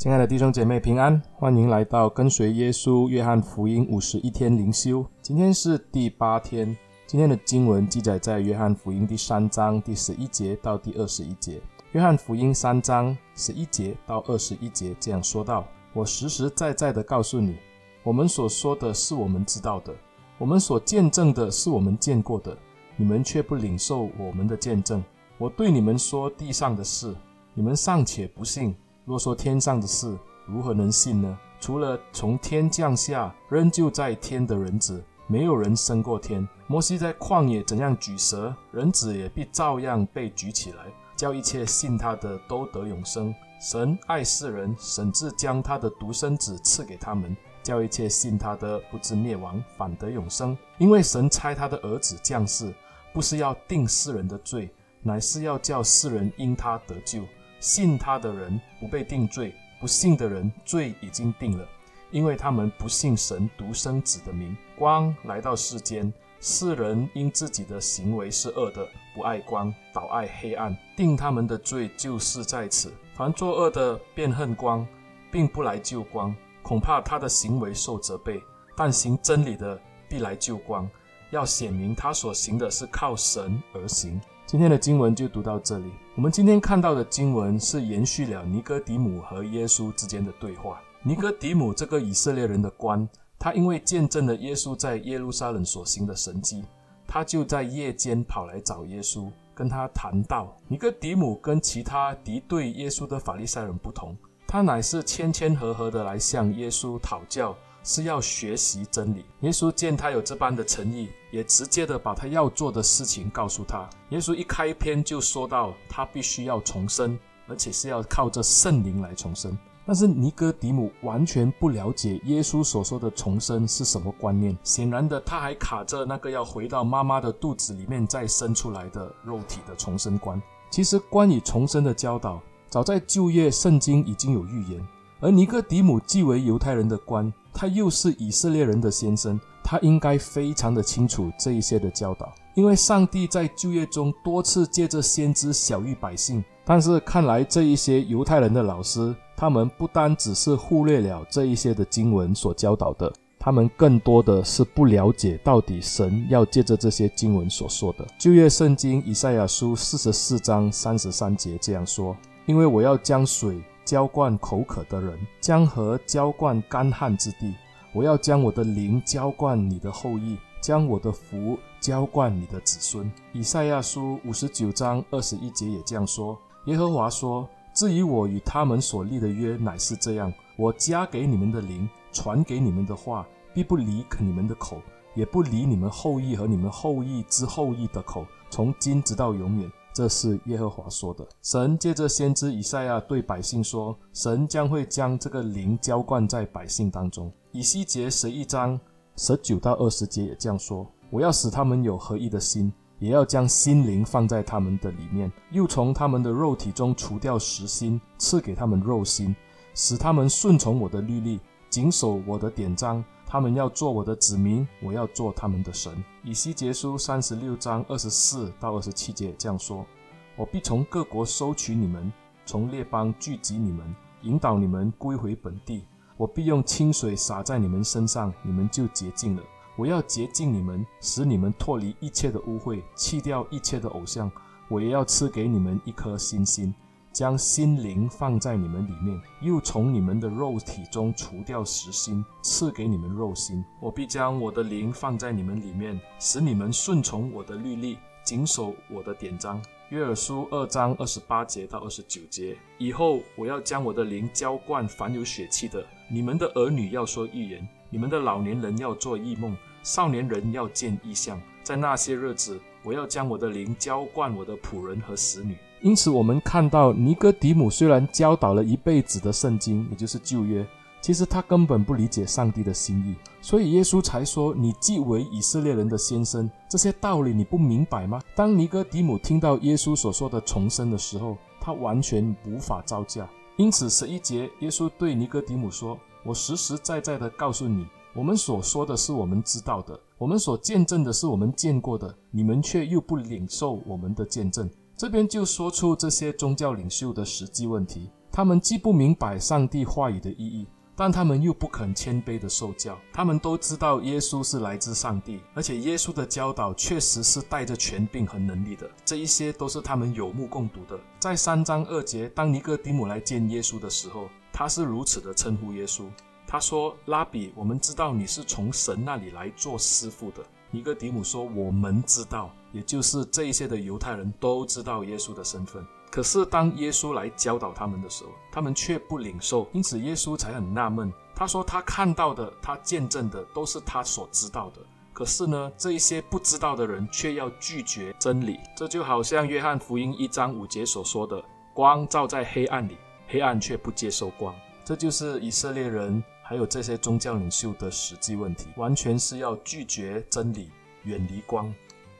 亲爱的弟兄姐妹平安，欢迎来到跟随耶稣约翰福音五十一天灵修。今天是第八天，今天的经文记载在约翰福音第三章第十一节到第二十一节。约翰福音三章十一节到二十一节这样说道：“我实实在在的告诉你，我们所说的是我们知道的，我们所见证的是我们见过的，你们却不领受我们的见证。我对你们说地上的事，你们尚且不信。”若说天上的事，如何能信呢？除了从天降下，仍旧在天的人子，没有人升过天。摩西在旷野怎样举蛇，人子也必照样被举起来，叫一切信他的都得永生。神爱世人，甚至将他的独生子赐给他们，叫一切信他的不至灭亡，反得永生。因为神差他的儿子降世，不是要定世人的罪，乃是要叫世人因他得救。信他的人不被定罪，不信的人罪已经定了，因为他们不信神独生子的名。光来到世间，世人因自己的行为是恶的，不爱光，倒爱黑暗。定他们的罪就是在此。凡作恶的，便恨光，并不来救光，恐怕他的行为受责备。但行真理的，必来救光，要显明他所行的是靠神而行。今天的经文就读到这里。我们今天看到的经文是延续了尼哥底母和耶稣之间的对话。尼哥底母这个以色列人的官，他因为见证了耶稣在耶路撒冷所行的神迹，他就在夜间跑来找耶稣，跟他谈道。尼哥底母跟其他敌对耶稣的法利赛人不同，他乃是谦谦和和的来向耶稣讨教。是要学习真理。耶稣见他有这般的诚意，也直接的把他要做的事情告诉他。耶稣一开篇就说到，他必须要重生，而且是要靠着圣灵来重生。但是尼哥底母完全不了解耶稣所说的重生是什么观念。显然的，他还卡着那个要回到妈妈的肚子里面再生出来的肉体的重生观。其实关于重生的教导，早在旧约圣经已经有预言。而尼哥底母既为犹太人的官，他又是以色列人的先生，他应该非常的清楚这一些的教导，因为上帝在旧约中多次借着先知晓諭百姓。但是看来这一些犹太人的老师，他们不单只是忽略了这一些的经文所教导的，他们更多的是不了解到底神要借着这些经文所说的。旧约圣经以赛亚书四十四章三十三节这样说：“因为我要将水。”浇灌口渴的人，江河浇灌干旱之地。我要将我的灵浇灌你的后裔，将我的福浇灌你的子孙。以赛亚书五十九章二十一节也这样说：耶和华说，至于我与他们所立的约，乃是这样：我加给你们的灵，传给你们的话，必不离你们的口，也不离你们后裔和你们后裔之后裔的口，从今直到永远。这是耶和华说的。神借着先知以赛亚对百姓说：“神将会将这个灵浇灌在百姓当中。”以西结十一章十九到二十节也这样说：“我要使他们有合一的心，也要将心灵放在他们的里面，又从他们的肉体中除掉实心，赐给他们肉心，使他们顺从我的律例，谨守我的典章。”他们要做我的子民，我要做他们的神。以西结书三十六章二十四到二十七节这样说：我必从各国收取你们，从列邦聚集你们，引导你们归回本地。我必用清水洒在你们身上，你们就洁净了。我要洁净你们，使你们脱离一切的污秽，弃掉一切的偶像。我也要赐给你们一颗新心。将心灵放在你们里面，又从你们的肉体中除掉实心，赐给你们肉心。我必将我的灵放在你们里面，使你们顺从我的律例，谨守我的典章。约珥书二章二十八节到二十九节。以后我要将我的灵浇灌凡有血气的，你们的儿女要说预言，你们的老年人要做异梦，少年人要见异象。在那些日子，我要将我的灵浇灌我的仆人和使女。因此，我们看到尼哥底母虽然教导了一辈子的圣经，也就是旧约，其实他根本不理解上帝的心意，所以耶稣才说：“你既为以色列人的先生，这些道理你不明白吗？”当尼哥底母听到耶稣所说的重生的时候，他完全无法招架。因此，十一节，耶稣对尼哥底母说：“我实实在在的告诉你，我们所说的是我们知道的，我们所见证的是我们见过的，你们却又不领受我们的见证。”这边就说出这些宗教领袖的实际问题。他们既不明白上帝话语的意义，但他们又不肯谦卑的受教。他们都知道耶稣是来自上帝，而且耶稣的教导确实是带着权柄和能力的。这一些都是他们有目共睹的。在三章二节，当尼哥底母来见耶稣的时候，他是如此的称呼耶稣。他说：“拉比，我们知道你是从神那里来做师傅的。”尼哥底姆说：“我们知道，也就是这一些的犹太人都知道耶稣的身份。可是当耶稣来教导他们的时候，他们却不领受，因此耶稣才很纳闷。他说：他看到的，他见证的，都是他所知道的。可是呢，这一些不知道的人却要拒绝真理。这就好像约翰福音一章五节所说的：光照在黑暗里，黑暗却不接受光。这就是以色列人。”还有这些宗教领袖的实际问题，完全是要拒绝真理，远离光。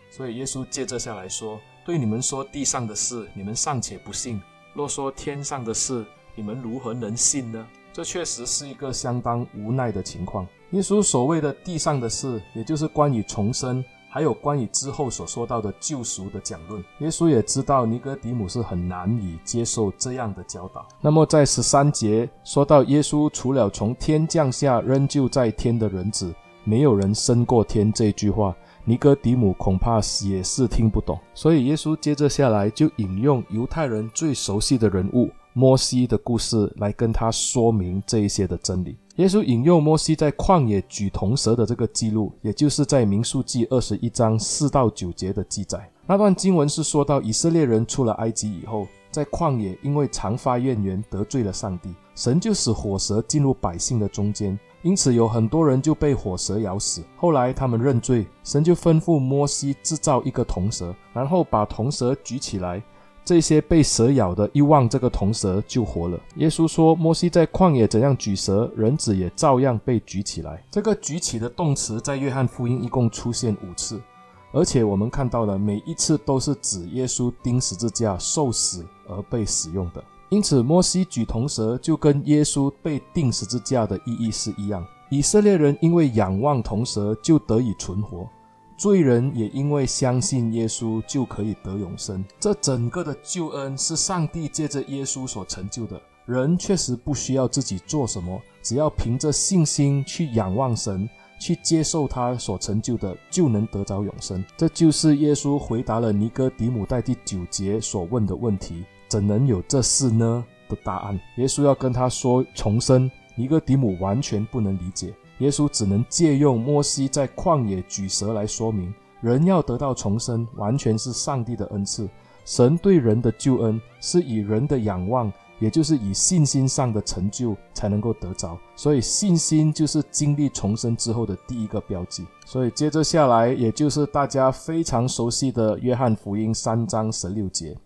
所以耶稣接着下来说：“对你们说地上的事，你们尚且不信；若说天上的事，你们如何能信呢？”这确实是一个相当无奈的情况。耶稣所谓的地上的事，也就是关于重生。还有关于之后所说到的救赎的讲论，耶稣也知道尼哥底母是很难以接受这样的教导。那么在十三节说到耶稣除了从天降下仍旧在天的人子，没有人升过天这句话，尼哥底母恐怕也是听不懂。所以耶稣接着下来就引用犹太人最熟悉的人物摩西的故事来跟他说明这一些的真理。耶稣引用摩西在旷野举铜蛇的这个记录，也就是在民数记二十一章四到九节的记载。那段经文是说到以色列人出了埃及以后，在旷野因为常发怨言得罪了上帝，神就使火蛇进入百姓的中间，因此有很多人就被火蛇咬死。后来他们认罪，神就吩咐摩西制造一个铜蛇，然后把铜蛇举起来。这些被蛇咬的，一望这个铜蛇就活了。耶稣说，摩西在旷野怎样举蛇，人子也照样被举起来。这个举起的动词在约翰福音一共出现五次，而且我们看到了每一次都是指耶稣钉十字架受死而被使用的。因此，摩西举铜蛇就跟耶稣被钉十字架的意义是一样。以色列人因为仰望铜蛇就得以存活。罪人也因为相信耶稣就可以得永生。这整个的救恩是上帝借着耶稣所成就的。人确实不需要自己做什么，只要凭着信心去仰望神，去接受他所成就的，就能得着永生。这就是耶稣回答了尼哥底母在第九节所问的问题：怎能有这事呢？的答案。耶稣要跟他说重生，尼哥底母完全不能理解。耶稣只能借用摩西在旷野举蛇来说明，人要得到重生，完全是上帝的恩赐。神对人的救恩是以人的仰望，也就是以信心上的成就才能够得着。所以信心就是经历重生之后的第一个标记。所以接着下来，也就是大家非常熟悉的约翰福音三章十六节：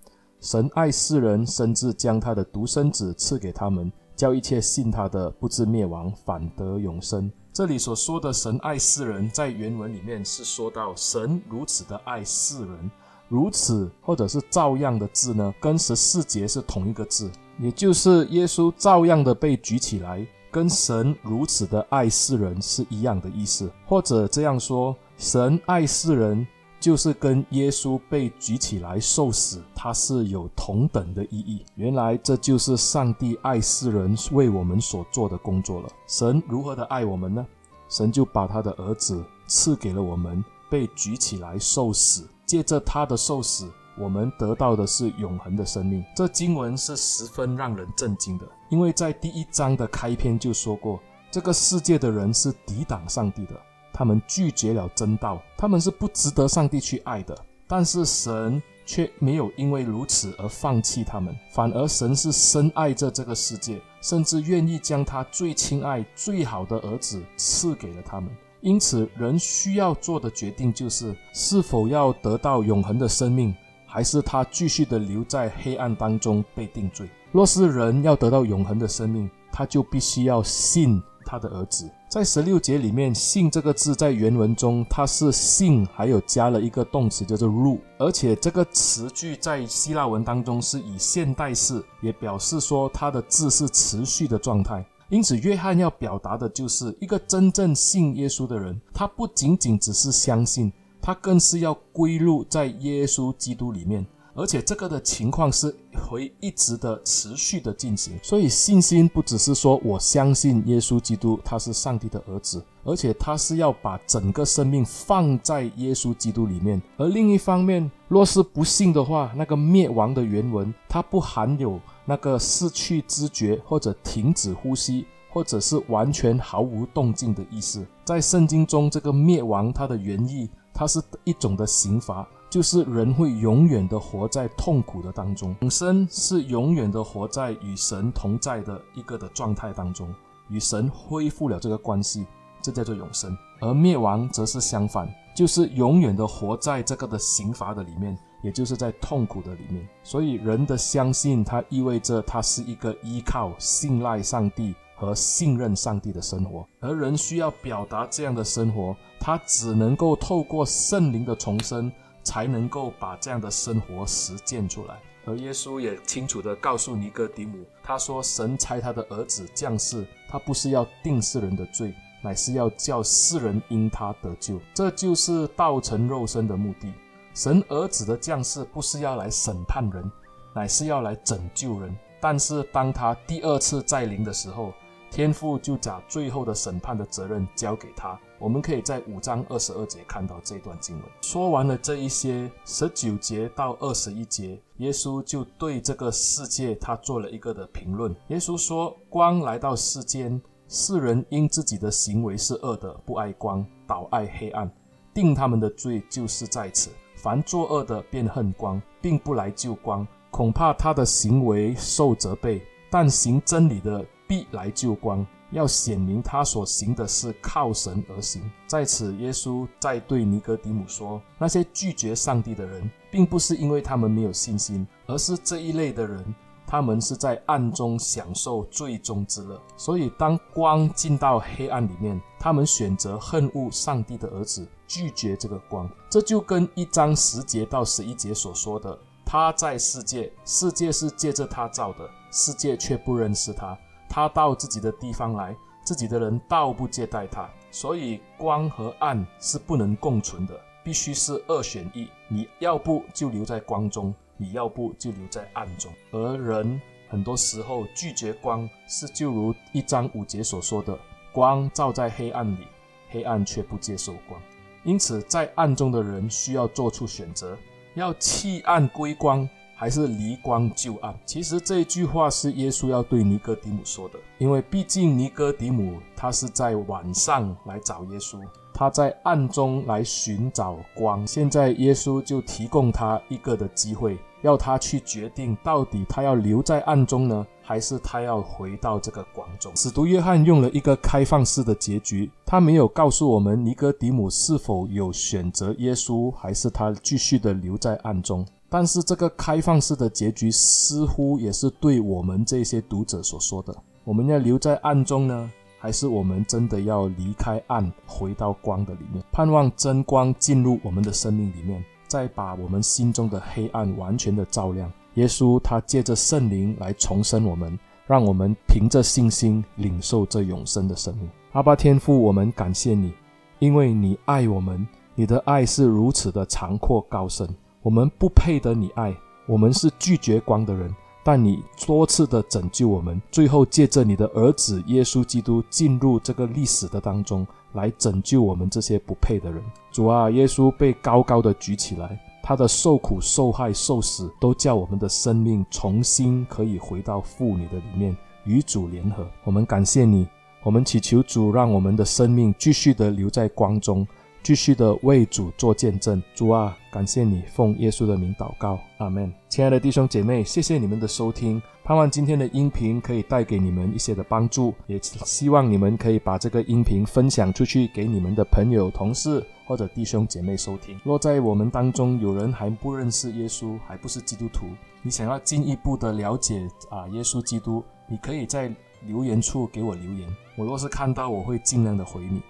神爱世人，甚至将他的独生子赐给他们，叫一切信他的不至灭亡，反得永生。这里所说的“神爱世人”，在原文里面是说到神如此的爱世人，如此或者是照样的字呢，跟十四节是同一个字，也就是耶稣照样的被举起来，跟神如此的爱世人是一样的意思。或者这样说，神爱世人，就是跟耶稣被举起来受死，它是有同等的意义。原来这就是上帝爱世人为我们所做的工作了。神如何的爱我们呢？神就把他的儿子赐给了我们，被举起来受死。借着他的受死，我们得到的是永恒的生命。这经文是十分让人震惊的，因为在第一章的开篇就说过，这个世界的人是抵挡上帝的。他们拒绝了真道，他们是不值得上帝去爱的。但是神却没有因为如此而放弃他们，反而神是深爱着这个世界，甚至愿意将他最亲爱、最好的儿子赐给了他们。因此，人需要做的决定就是：是否要得到永恒的生命，还是他继续的留在黑暗当中被定罪？若是人要得到永恒的生命，他就必须要信。他的儿子在十六节里面，“信”这个字在原文中，它是“信”，还有加了一个动词，叫做“入”，而且这个词句在希腊文当中是以现代式，也表示说它的字是持续的状态。因此，约翰要表达的就是一个真正信耶稣的人，他不仅仅只是相信，他更是要归入在耶稣基督里面。而且这个的情况是会一直的持续的进行。所以信心不只是说我相信耶稣基督他是上帝的儿子，而且他是要把整个生命放在耶稣基督里面。而另一方面，若是不信的话，那个灭亡的原文它不含有那个失去知觉或者停止呼吸。或者是完全毫无动静的意思，在圣经中，这个灭亡它的原意，它是一种的刑罚，就是人会永远的活在痛苦的当中。永生是永远的活在与神同在的一个的状态当中，与神恢复了这个关系，这叫做永生。而灭亡则是相反，就是永远的活在这个的刑罚的里面，也就是在痛苦的里面。所以人的相信，它意味着它是一个依靠、信赖上帝。和信任上帝的生活，而人需要表达这样的生活，他只能够透过圣灵的重生，才能够把这样的生活实践出来。而耶稣也清楚地告诉尼哥底母，他说：“神差他的儿子降世，他不是要定世人的罪，乃是要叫世人因他得救。这就是道成肉身的目的。神儿子的降世不是要来审判人，乃是要来拯救人。但是当他第二次再临的时候，天父就将最后的审判的责任交给他。我们可以在五章二十二节看到这段经文。说完了这一些，十九节到二十一节，耶稣就对这个世界他做了一个的评论。耶稣说：“光来到世间，世人因自己的行为是恶的，不爱光，倒爱黑暗，定他们的罪就是在此。凡作恶的便恨光，并不来救光，恐怕他的行为受责备。但行真理的。”必来救光，要显明他所行的是靠神而行。在此，耶稣在对尼哥底母说：那些拒绝上帝的人，并不是因为他们没有信心，而是这一类的人，他们是在暗中享受罪中之乐。所以，当光进到黑暗里面，他们选择恨恶上帝的儿子，拒绝这个光。这就跟一章十节到十一节所说的：他在世界，世界是借着他造的，世界却不认识他。他到自己的地方来，自己的人倒不接待他，所以光和暗是不能共存的，必须是二选一。你要不就留在光中，你要不就留在暗中。而人很多时候拒绝光，是就如一章五节所说的：光照在黑暗里，黑暗却不接受光。因此，在暗中的人需要做出选择，要弃暗归光。还是离光就暗。其实这句话是耶稣要对尼哥底母说的，因为毕竟尼哥底母他是在晚上来找耶稣，他在暗中来寻找光。现在耶稣就提供他一个的机会，要他去决定到底他要留在暗中呢，还是他要回到这个光中。使徒约翰用了一个开放式的结局，他没有告诉我们尼哥底母是否有选择耶稣，还是他继续的留在暗中。但是这个开放式的结局似乎也是对我们这些读者所说的：我们要留在暗中呢，还是我们真的要离开暗，回到光的里面，盼望真光进入我们的生命里面，再把我们心中的黑暗完全的照亮。耶稣他借着圣灵来重生我们，让我们凭着信心领受这永生的生命。阿爸天父，我们感谢你，因为你爱我们，你的爱是如此的长阔高深。我们不配得你爱，我们是拒绝光的人，但你多次的拯救我们，最后借着你的儿子耶稣基督进入这个历史的当中，来拯救我们这些不配的人。主啊，耶稣被高高的举起来，他的受苦、受害、受死，都叫我们的生命重新可以回到父你的里面，与主联合。我们感谢你，我们祈求主让我们的生命继续的留在光中。继续的为主做见证，主啊，感谢你，奉耶稣的名祷告，阿门。亲爱的弟兄姐妹，谢谢你们的收听，盼望今天的音频可以带给你们一些的帮助，也希望你们可以把这个音频分享出去给你们的朋友、同事或者弟兄姐妹收听。若在我们当中有人还不认识耶稣，还不是基督徒，你想要进一步的了解啊耶稣基督，你可以在留言处给我留言，我若是看到，我会尽量的回你。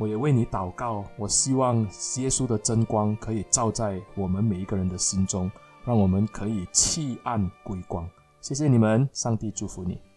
我也为你祷告，我希望耶稣的真光可以照在我们每一个人的心中，让我们可以弃暗归光。谢谢你们，上帝祝福你。